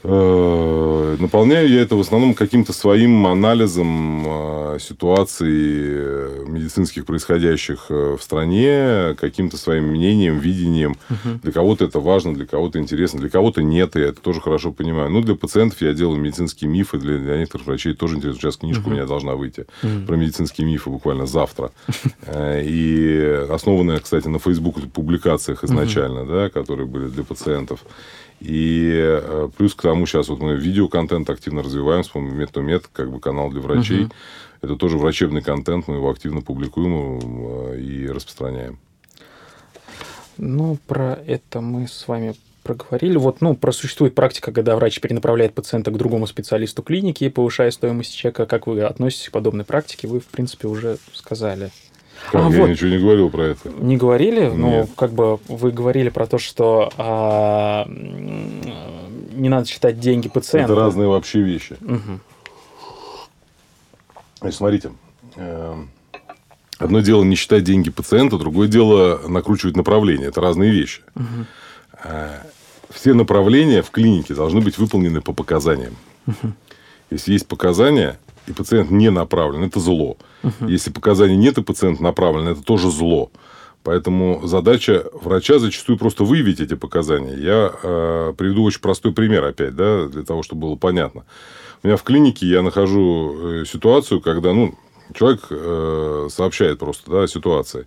наполняю я это в основном каким-то своим анализом э, ситуации медицинских происходящих э, в стране, каким-то своим мнением, видением. Угу. Для кого-то это важно, для кого-то интересно, для кого-то нет, я это тоже хорошо понимаю. Ну, для пациентов я делаю медицинские мифы, для, для некоторых врачей тоже интересно. Сейчас книжка угу. у меня должна выйти угу. про медицинские мифы буквально завтра. И основанная, кстати, на Facebook публикациях изначально, да, которые были для пациентов. И э, плюс к тому сейчас вот мы видеоконтент активно развиваем, с помощью Метомед, как бы канал для врачей. Угу. Это тоже врачебный контент, мы его активно публикуем э, и распространяем. Ну, про это мы с вами проговорили. Вот, ну, про существует практика, когда врач перенаправляет пациента к другому специалисту клиники, повышая стоимость чека. Как вы относитесь к подобной практике, вы, в принципе, уже сказали. Как, а, я вот. ничего не говорил про это. Не говорили? Нет. Ну, как бы вы говорили про то, что а, не надо считать деньги пациента. Это разные вообще вещи. Угу. Смотрите. Э, одно дело не считать деньги пациента, другое дело накручивать направление. Это разные вещи. Угу. все направления в клинике должны быть выполнены по показаниям. Угу. Если есть показания, и пациент не направлен, это зло. Угу. Если показаний нет, и пациент направлен, это тоже зло. Поэтому задача врача зачастую просто выявить эти показания. Я э, приведу очень простой пример опять, да, для того, чтобы было понятно. У меня в клинике я нахожу э, ситуацию, когда ну, человек э, сообщает просто да, о ситуации,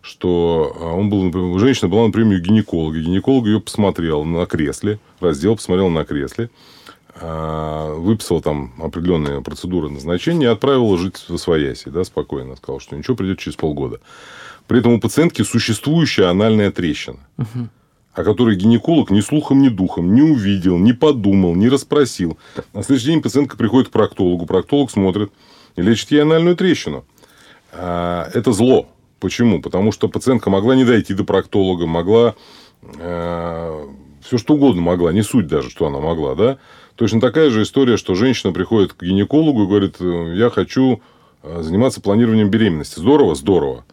что э, он был, например, женщина была, например, у гинеколога. Гинеколог ее посмотрел на кресле, раздел посмотрел на кресле, выписал там определенные процедуры назначения и отправил жить в свояси, да, спокойно. Сказал, что ничего, придет через полгода. При этом у пациентки существующая анальная трещина, угу. о которой гинеколог ни слухом, ни духом не увидел, не подумал, не расспросил. На следующий день пациентка приходит к проктологу, проктолог смотрит и лечит ей анальную трещину. А, это зло. Почему? Потому что пациентка могла не дойти до проктолога, могла э, все что угодно могла, не суть даже, что она могла, да. Точно такая же история, что женщина приходит к гинекологу и говорит, я хочу э, заниматься планированием беременности. Здорово, здорово.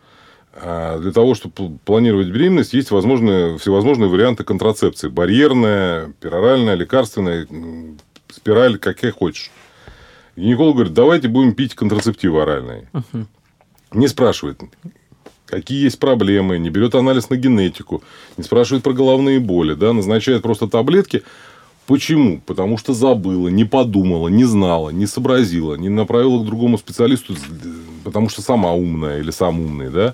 А для того, чтобы планировать беременность, есть возможные, всевозможные варианты контрацепции. Барьерная, пероральная, лекарственная, спираль, какая хочешь. Гинеколог говорит, давайте будем пить контрацептивы оральные. Угу. Не спрашивает, какие есть проблемы, не берет анализ на генетику, не спрашивает про головные боли, да, назначает просто таблетки. Почему? Потому что забыла, не подумала, не знала, не сообразила, не направила к другому специалисту, потому что сама умная или сам умный, да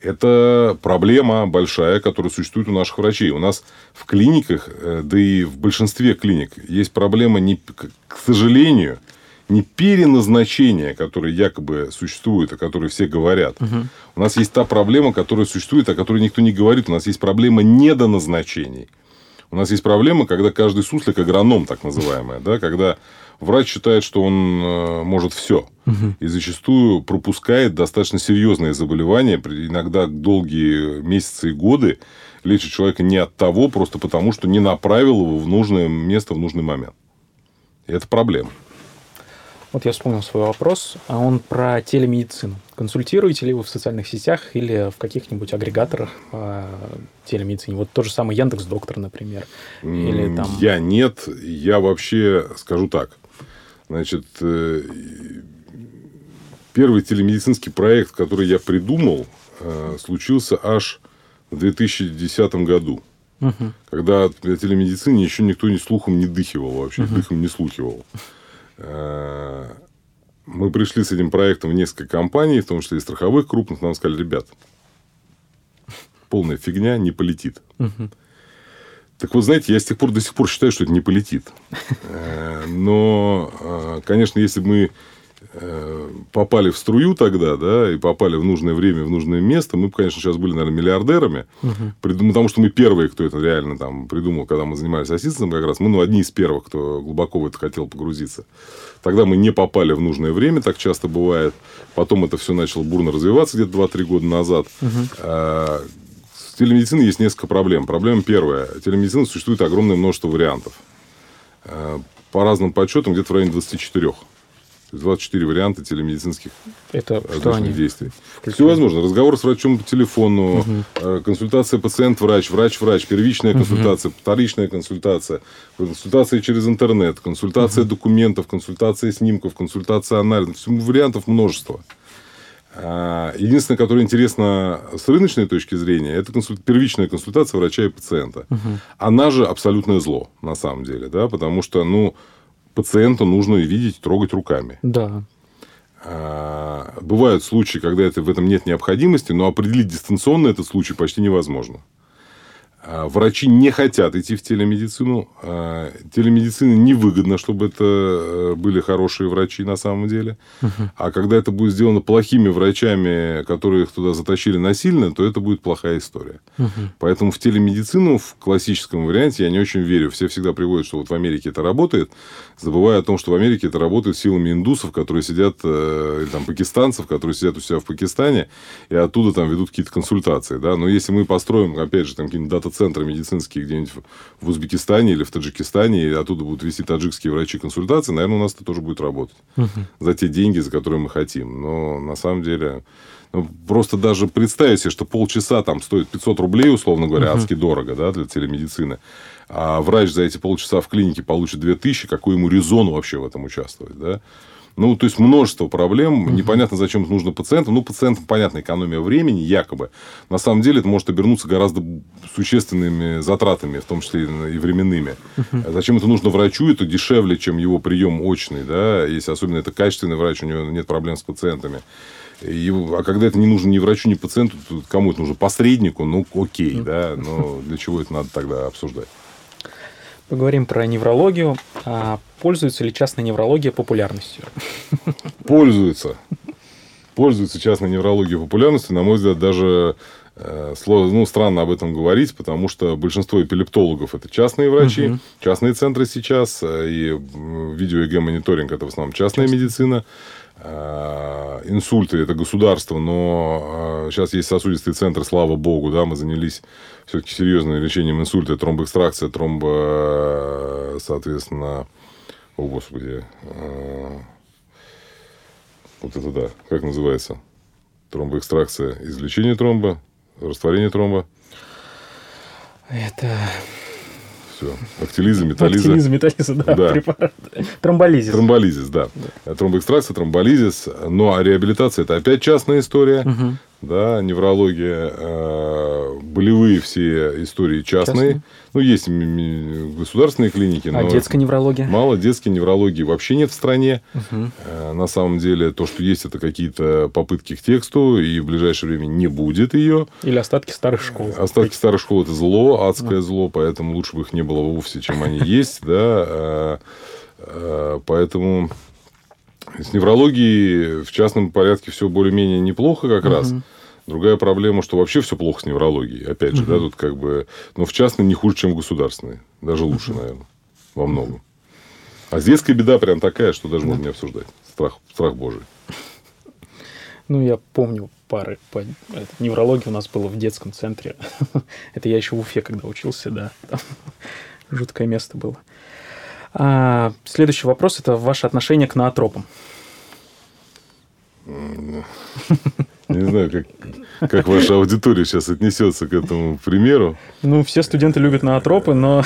это проблема большая, которая существует у наших врачей. У нас в клиниках, э, да и в большинстве клиник, есть проблема, не, к сожалению, не переназначение, которое якобы существует, о которой все говорят. Угу. У нас есть та проблема, которая существует, о которой никто не говорит. У нас есть проблема недоназначений. У нас есть проблема, когда каждый суслик агроном, так называемая, да, когда врач считает, что он э, может все. Угу. И зачастую пропускает достаточно серьезные заболевания, иногда долгие месяцы и годы лечит человека не от того, просто потому, что не направил его в нужное место в нужный момент. И это проблема. Вот я вспомнил свой вопрос. А он про телемедицину. Консультируете ли вы в социальных сетях или в каких-нибудь агрегаторах по телемедицине? Вот то же самое Яндекс Доктор, например. Или там... Я нет. Я вообще скажу так. Значит, э, первый телемедицинский проект, который я придумал, э, случился аж в 2010 году. Угу. Когда о телемедицине еще никто ни слухом не дыхивал вообще, угу. дыхом не слухивал. Э, мы пришли с этим проектом в несколько компаний, в том числе и страховых крупных, нам сказали, ребят, полная фигня, не полетит. Угу. Так вот, знаете, я с тех пор до сих пор считаю, что это не полетит. Э, но, э, конечно, если бы мы попали в струю тогда, да, и попали в нужное время, в нужное место, мы бы, конечно, сейчас были, наверное, миллиардерами, угу. потому что мы первые, кто это реально там придумал, когда мы занимались ассистентом как раз, мы, ну, одни из первых, кто глубоко в это хотел погрузиться. Тогда мы не попали в нужное время, так часто бывает. Потом это все начало бурно развиваться где-то 2-3 года назад. Угу телемедицины есть несколько проблем. Проблема первая. Телемедицина существует огромное множество вариантов. Э, по разным подсчетам, где-то в районе 24. 24 варианта телемедицинских Это что они? действий. Все возможно. Разговор с врачом по телефону, угу. консультация пациент-врач, врач-врач, первичная угу. консультация, вторичная консультация, консультация через интернет, консультация угу. документов, консультация снимков, консультация анализа. Вариантов множество. А, единственное, которое интересно с рыночной точки зрения, это консуль... первичная консультация врача и пациента. Угу. Она же абсолютное зло, на самом деле, да, потому что, ну, пациента нужно видеть, трогать руками. Да. А, бывают случаи, когда это, в этом нет необходимости, но определить дистанционно этот случай почти невозможно. А, врачи не хотят идти в телемедицину. А, телемедицине невыгодно, чтобы это э, были хорошие врачи на самом деле. Угу. А когда это будет сделано плохими врачами, которые их туда затащили насильно, то это будет плохая история. Угу. Поэтому в телемедицину в классическом варианте я не очень верю. Все всегда приводят, что вот в Америке это работает, забывая о том, что в Америке это работает силами индусов, которые сидят, э, или там пакистанцев, которые сидят у себя в Пакистане, и оттуда там ведут какие-то консультации. Да? Но если мы построим, опять же, там какие-нибудь фотоцентры медицинские где-нибудь в Узбекистане или в Таджикистане, и оттуда будут вести таджикские врачи консультации, наверное, у нас это тоже будет работать. Угу. За те деньги, за которые мы хотим. Но на самом деле... Ну, просто даже представить себе, что полчаса там стоит 500 рублей, условно говоря, угу. адски дорого да, для телемедицины, а врач за эти полчаса в клинике получит 2000, какой ему резон вообще в этом участвовать, да? Ну, то есть множество проблем. Непонятно, зачем это нужно пациентам. Ну, пациентам, понятно, экономия времени, якобы. На самом деле, это может обернуться гораздо существенными затратами, в том числе и временными. Угу. Зачем это нужно врачу? Это дешевле, чем его прием очный, да, если особенно это качественный врач, у него нет проблем с пациентами. И, а когда это не нужно ни врачу, ни пациенту, то кому это нужно? Посреднику? Ну, окей, да, но для чего это надо тогда обсуждать? Поговорим про неврологию. А пользуется ли частная неврология популярностью? Пользуется. Пользуется частная неврология популярностью. На мой взгляд, даже э, ну, странно об этом говорить, потому что большинство эпилептологов это частные врачи, угу. частные центры сейчас, э, и видео ЭГ мониторинг это в основном частная Часто. медицина. Э, инсульты это государство, но сейчас есть сосудистые центры, слава богу, да, мы занялись все-таки серьезным лечением инсульта, тромбоэкстракция, тромбо, соответственно, о господи, а, вот это да, как называется? Тромбоэкстракция, извлечение тромба, растворение тромба. Это все. Актилиза, металлиза. Актилиза, металлиза, да. да. Препарат. Тромболизис. Тромболизис, да. да. Тромбоэкстракция, тромболизис. Ну, а реабилитация – это опять частная история. Угу да, неврология, э, болевые все истории частные. частные. Ну, есть государственные клиники. А детская неврология? Мало детской неврологии вообще нет в стране. Угу. На самом деле, то, что есть, это какие-то попытки к тексту, и в ближайшее время не будет ее. Или остатки старых школ. Остатки старых школ – это зло, адское да. зло, поэтому лучше бы их не было вовсе, чем они есть. Да, поэтому с неврологией в частном порядке все более-менее неплохо как угу. раз. Другая проблема, что вообще все плохо с неврологией. Опять же, угу. да, тут как бы... Но в частной не хуже, чем в государственной. Даже лучше, угу. наверное, во многом. А с детской беда прям такая, что даже да. можно не обсуждать. Страх, страх божий. Ну, я помню пары по это, неврологии у нас было в детском центре. это я еще в Уфе, когда учился, да. Там жуткое место было. А, следующий вопрос – это ваше отношение к ноотропам. Не знаю, как, как ваша аудитория сейчас отнесется к этому примеру. Ну, все студенты любят ноотропы, но...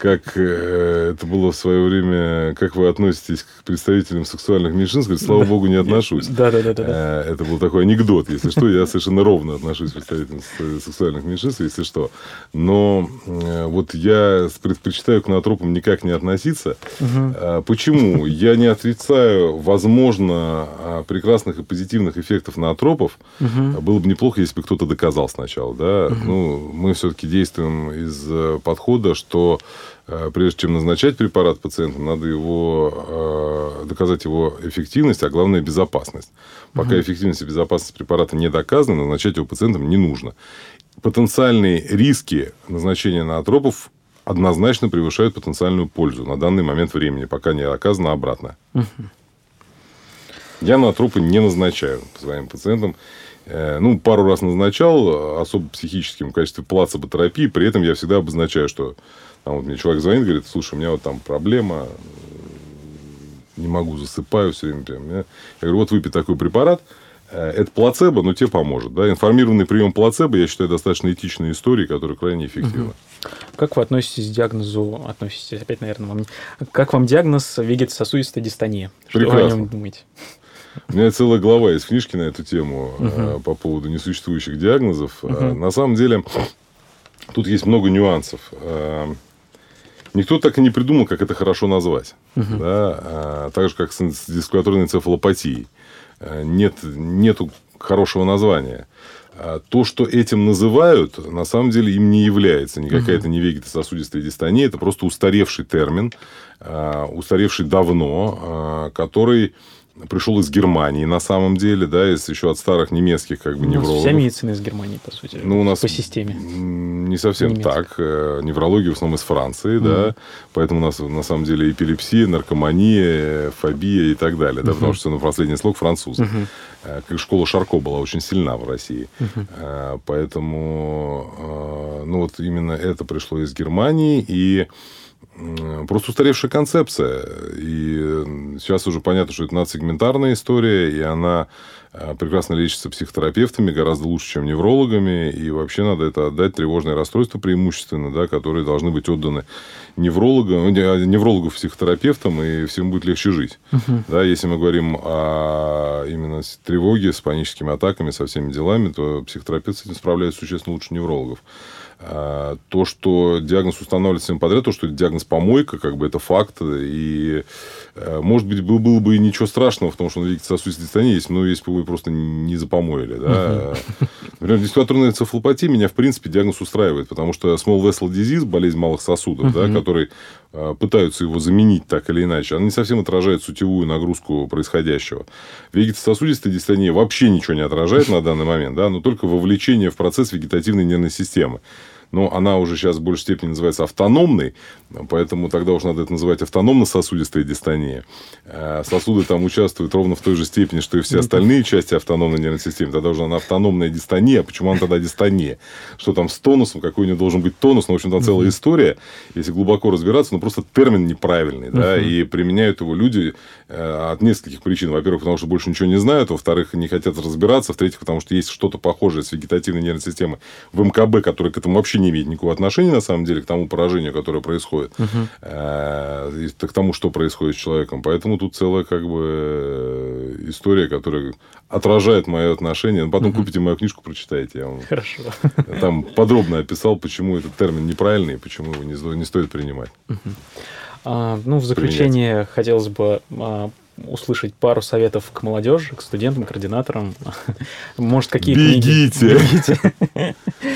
Как э, это было в свое время... Как вы относитесь к представителям сексуальных меньшинств? Говорит, слава богу, не отношусь. Да, да, да, да. Э, это был такой анекдот. Если что, я совершенно ровно отношусь к представителям сексуальных меньшинств, если что. Но э, вот я предпочитаю к ноотропам никак не относиться. Угу. Почему? Я не отрицаю, возможно, прекрасных и позитивных эффектов ноотропов. Угу. Было бы неплохо, если бы кто-то доказал сначала. Да? Угу. Ну, мы все-таки действуем из э, подхода, что э, прежде чем назначать препарат пациенту, надо его, э, доказать его эффективность, а главное безопасность. Пока угу. эффективность и безопасность препарата не доказаны, назначать его пациентам не нужно. Потенциальные риски назначения ноотропов однозначно превышают потенциальную пользу на данный момент времени, пока не оказано обратно. Угу. Я на трупы не назначаю своим пациентам. Э, ну, пару раз назначал, особо психическим в качестве плацебо-терапии. При этом я всегда обозначаю, что там, вот мне человек звонит, говорит, слушай, у меня вот там проблема, не могу, засыпаю все время. Прям. Я говорю, вот выпей такой препарат, э, это плацебо, но тебе поможет. Да? Информированный прием плацебо, я считаю, достаточно этичной историей, которая крайне эффективна. Как вы относитесь к диагнозу, относитесь опять, наверное, вам, как вам диагноз вегетососудистая дистония? Что Прекрасно. вы о нем думаете? У меня целая глава есть книжки на эту тему угу. по поводу несуществующих диагнозов. Угу. На самом деле, тут есть много нюансов. Э, никто так и не придумал, как это хорошо назвать. Угу. Да? Так же, как с дискуляторной энцефалопатией. Нет, нету хорошего названия. То, что этим называют, на самом деле им не является. Никакая это не вегетососудистая дистония. Это просто устаревший термин, устаревший давно, который пришел из Германии на самом деле, да, из еще от старых немецких как бы Ну, неврологов. Вся медицина из Германии, по сути. Ну, у нас по системе. не совсем так. Э, Неврология в основном из Франции, да. Поэтому у нас на самом деле эпилепсия, наркомания, фобия и так далее, да, потому что на последний слог французы. Э, Как школа Шарко была очень сильна в России. Э, Поэтому, ну, вот именно это пришло из Германии, и просто устаревшая концепция. И сейчас уже понятно, что это надсегментарная история, и она э, прекрасно лечится психотерапевтами, гораздо лучше, чем неврологами. И вообще надо это отдать тревожные расстройства преимущественно, да, которые должны быть отданы неврологам, не, а, неврологу психотерапевтам, и всем будет легче жить. Да, если мы говорим о именно тревоге, с паническими атаками, со всеми делами, то психотерапевт с этим справляется существенно лучше неврологов. А, То, что диагноз устанавливается всем подряд, то, что диагноз помойка, как бы это факт. И, э, может быть, был- было бы и ничего страшного в том, что он вегетососудистой дистонии есть, но если бы вы просто не запомоили. Да? Например, дискуаторная энцефалопатия меня, в принципе, диагноз устраивает, потому что small vessel disease, болезнь малых сосудов, да, который пытаются его заменить так или иначе, она не совсем отражает сутевую нагрузку происходящего. Вегетососудистая дистония вообще ничего не отражает на данный момент, да, но только вовлечение в процесс вегетативной нервной системы. Но она уже сейчас в большей степени называется автономной, поэтому тогда уж надо это называть автономно-сосудистая дистония. Э, Сосуды там участвуют ровно в той же степени, что и все остальные части автономной нервной системы. Тогда уже она автономная дистония. Почему она тогда дистония? Что там с тонусом, какой у нее должен быть тонус? Ну, в общем, там целая история. Если глубоко разбираться, ну, просто термин неправильный. Да? И применяют его люди э, от нескольких причин. Во-первых, потому что больше ничего не знают. Во-вторых, не хотят разбираться. В-третьих, потому что есть что-то похожее с вегетативной нервной системой в МКБ, которое к этому вообще не имеет никакого отношения, на самом деле, к тому поражению, которое происходит. Э, и к тому, что происходит с человеком. Поэтому тут целая как бы э, история, которая отражает мое отношение. Ну, Потом купите мою книжку, прочитайте. Я вам Хорошо. там подробно описал, почему этот термин неправильный, и почему его не, не стоит принимать. А, ну, в заключение хотелось бы а, услышать пару советов к молодежи, к студентам, к координаторам. Может, какие Бегите! книги...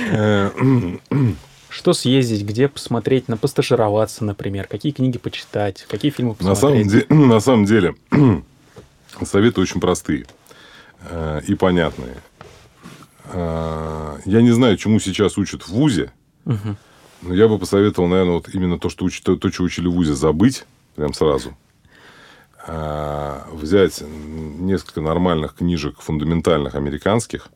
Бегите! Что съездить, где посмотреть, на постажироваться, например, какие книги почитать, какие фильмы На посмотреть. самом, де- на самом деле, советы очень простые э, и понятные. Э, Я не знаю, чему сейчас учат в ВУЗе, но я бы посоветовал, наверное, вот именно то, что, то, то, что учили в ВУЗе, забыть прям сразу. Э, Взять несколько нормальных книжек фундаментальных американских,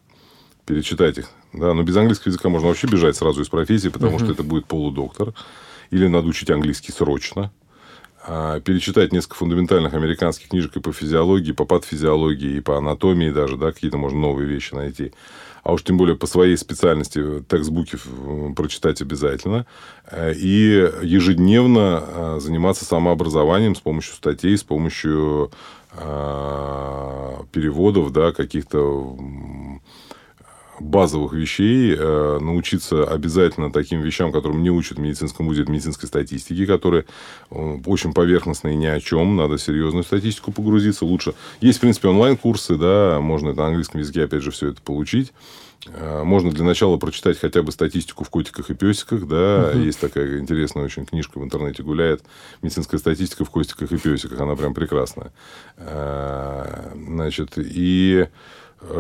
перечитать их. Да, но без английского языка можно вообще бежать сразу из профессии, потому что это будет полудоктор. Или надо учить английский срочно. А, перечитать несколько фундаментальных американских книжек и по физиологии, по патофизиологии, и по анатомии даже, да, какие-то можно новые вещи найти. А уж тем более по своей специальности текстбуки прочитать обязательно. Э, И ежедневно э, заниматься самообразованием с помощью статей, с помощью э, переводов, да, каких-то базовых вещей, э, научиться обязательно таким вещам, которым не учат в медицинском вузе, это медицинской статистики, которые э, очень поверхностные, ни о чем, надо в серьезную статистику погрузиться. Лучше. Есть, в принципе, онлайн-курсы, да, можно на английском языке, опять же, все это получить. Э, Можно для начала прочитать хотя бы статистику в котиках и песиках, да, есть такая интересная очень книжка в интернете гуляет, медицинская статистика в котиках и песиках, она прям прекрасная. Значит, и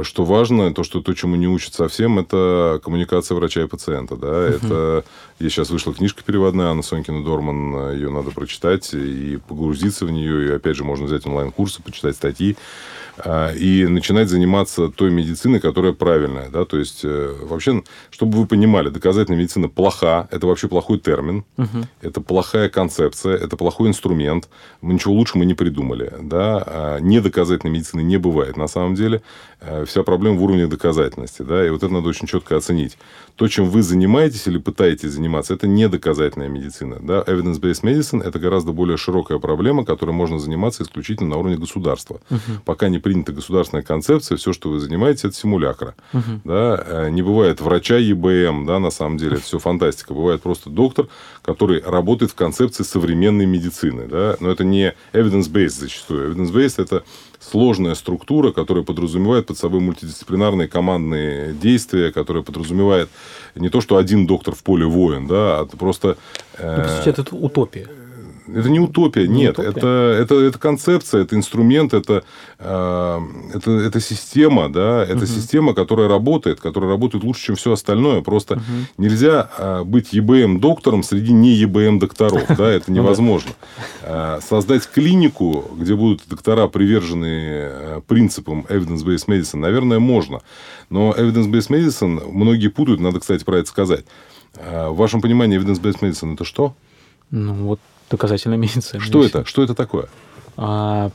что важно, то, что то, чему не учат совсем, это коммуникация врача и пациента. Да? Это есть сейчас вышла книжка переводная Анна Сонькина Дорман, ее надо прочитать и погрузиться в нее. И опять же, можно взять онлайн-курсы, почитать статьи и начинать заниматься той медициной, которая правильная. Да? То есть, э, вообще, чтобы вы понимали, доказательная медицина плоха, это вообще плохой термин, это плохая концепция, это плохой инструмент. Мы ничего лучше мы не придумали. Да? А Недоказательной медицины не бывает на самом деле. Э, Вся проблема в уровне доказательности. Да? И вот это надо очень четко оценить. То, чем вы занимаетесь или пытаетесь заниматься, это не доказательная медицина. Да? Evidence-based medicine – это гораздо более широкая проблема, которой можно заниматься исключительно на уровне государства. Пока не принята государственная концепция, все, что вы занимаетесь, это симулякра. Да? Э, Не бывает врача ЕБМ, да, на самом деле, это все фантастика. Бывает просто доктор, который работает в концепции современной медицины. Да? Но это не evidence-based зачастую. Evidence-based – это сложная структура, которая подразумевает под собой мультидисциплинарные командные действия, которая подразумевает не то, что один доктор в поле воин, да, а просто... Ну, по сути, это утопия. Это не утопия, не нет. Утопия. Это, это, это концепция, это инструмент, это, э, это, это система, да, это угу. система, которая работает, которая работает лучше, чем все остальное. Просто угу. нельзя э, быть ЕБМ-доктором среди не ЕБМ-докторов, да, это ну невозможно. Э, создать клинику, где будут доктора привержены э, принципам evidence-based medicine, наверное, можно. Но evidence-based medicine многие путают, надо, кстати, про это сказать. В вашем понимании evidence-based medicine это что? Ну, вот доказательная медицина. Что это? Что это такое? А,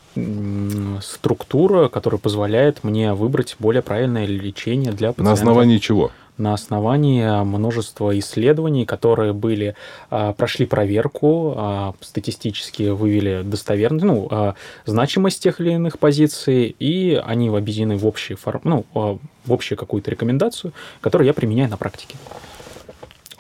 структура, которая позволяет мне выбрать более правильное лечение для пациента. На основании чего? на основании множества исследований, которые были, а, прошли проверку, а, статистически вывели достоверность, ну, а, значимость тех или иных позиций, и они объединены в, общий форм, ну, в общую какую-то рекомендацию, которую я применяю на практике.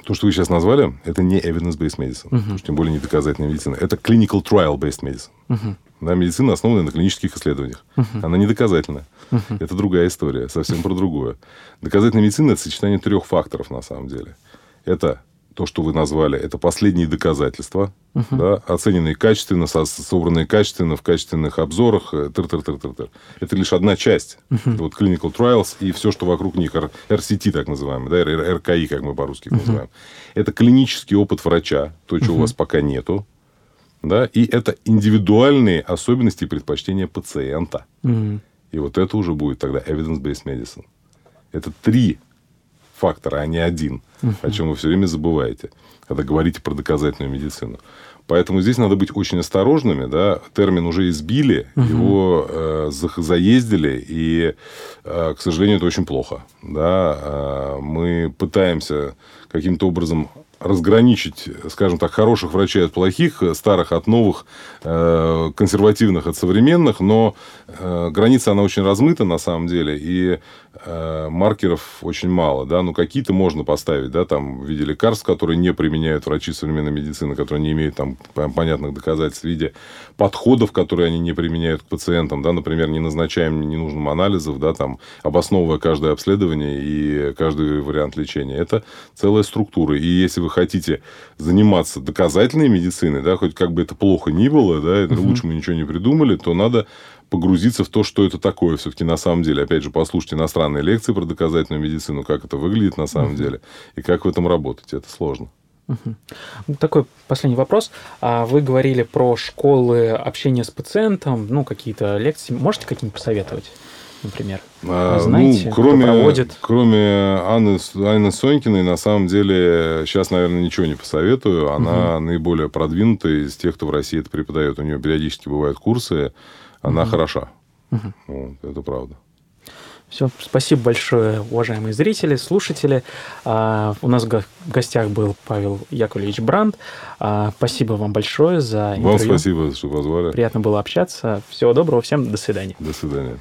То, что вы сейчас назвали, это не evidence-based medicine, uh-huh. тем более не доказательная медицина. Это clinical trial-based medicine. Uh-huh. Да, медицина основана на клинических исследованиях. Uh-huh. Она не доказательная. Uh-huh. Это другая история, совсем про другое. Доказательная медицина – это сочетание трех факторов, на самом деле. Это то, что вы назвали, это последние доказательства, uh-huh. да, оцененные качественно, собранные качественно, в качественных обзорах, э, тыр -тыр -тыр -тыр -тыр. Это лишь одна часть. Uh-huh. Это вот clinical trials и все, что вокруг них, RCT так называемый, да, РКИ, как мы по-русски uh-huh. называем. Это клинический опыт врача, то, чего uh-huh. у вас пока нету, да, и это индивидуальные особенности и предпочтения пациента. Uh-huh. И вот это уже будет тогда evidence-based medicine. Это три фактора, а не один, о чем вы все время забываете, когда говорите про доказательную медицину. Поэтому здесь надо быть очень осторожными, да. Термин уже избили, угу. его э, заездили, и, э, к сожалению, это очень плохо, да. Э, мы пытаемся каким-то образом разграничить, скажем так, хороших врачей от плохих, старых от новых, э, консервативных от современных, но э, граница, она очень размыта на самом деле, и э, маркеров очень мало, да, ну, какие-то можно поставить, да, там, в виде лекарств, которые не применяют врачи современной медицины, которые не имеют там понятных доказательств, в виде подходов, которые они не применяют к пациентам, да, например, не назначаем ненужным анализов, да, там, обосновывая каждое обследование и каждый вариант лечения. Это целая структура, и если вы хотите заниматься доказательной медициной, да, хоть как бы это плохо ни было, да, это угу. лучше мы ничего не придумали, то надо погрузиться в то, что это такое все-таки на самом деле. Опять же, послушайте иностранные лекции про доказательную медицину, как это выглядит на самом деле, и как в этом работать. Это сложно. Угу. Такой последний вопрос. А вы говорили про школы общения с пациентом, ну, какие-то лекции. Можете какие-нибудь посоветовать? Например? А, Знаете, ну, кроме, проводит? Кроме Анны, Анны Сонькиной, на самом деле, сейчас, наверное, ничего не посоветую. Она угу. наиболее продвинутая из тех, кто в России это преподает. У нее периодически бывают курсы. Она угу. хороша. Угу. Вот, это правда. Все, спасибо большое, уважаемые зрители, слушатели. А, у нас в гостях был Павел Яковлевич Бранд. А, спасибо вам большое за интервью. Вам спасибо, что позвали. Приятно было общаться. Всего доброго, всем до свидания. До свидания.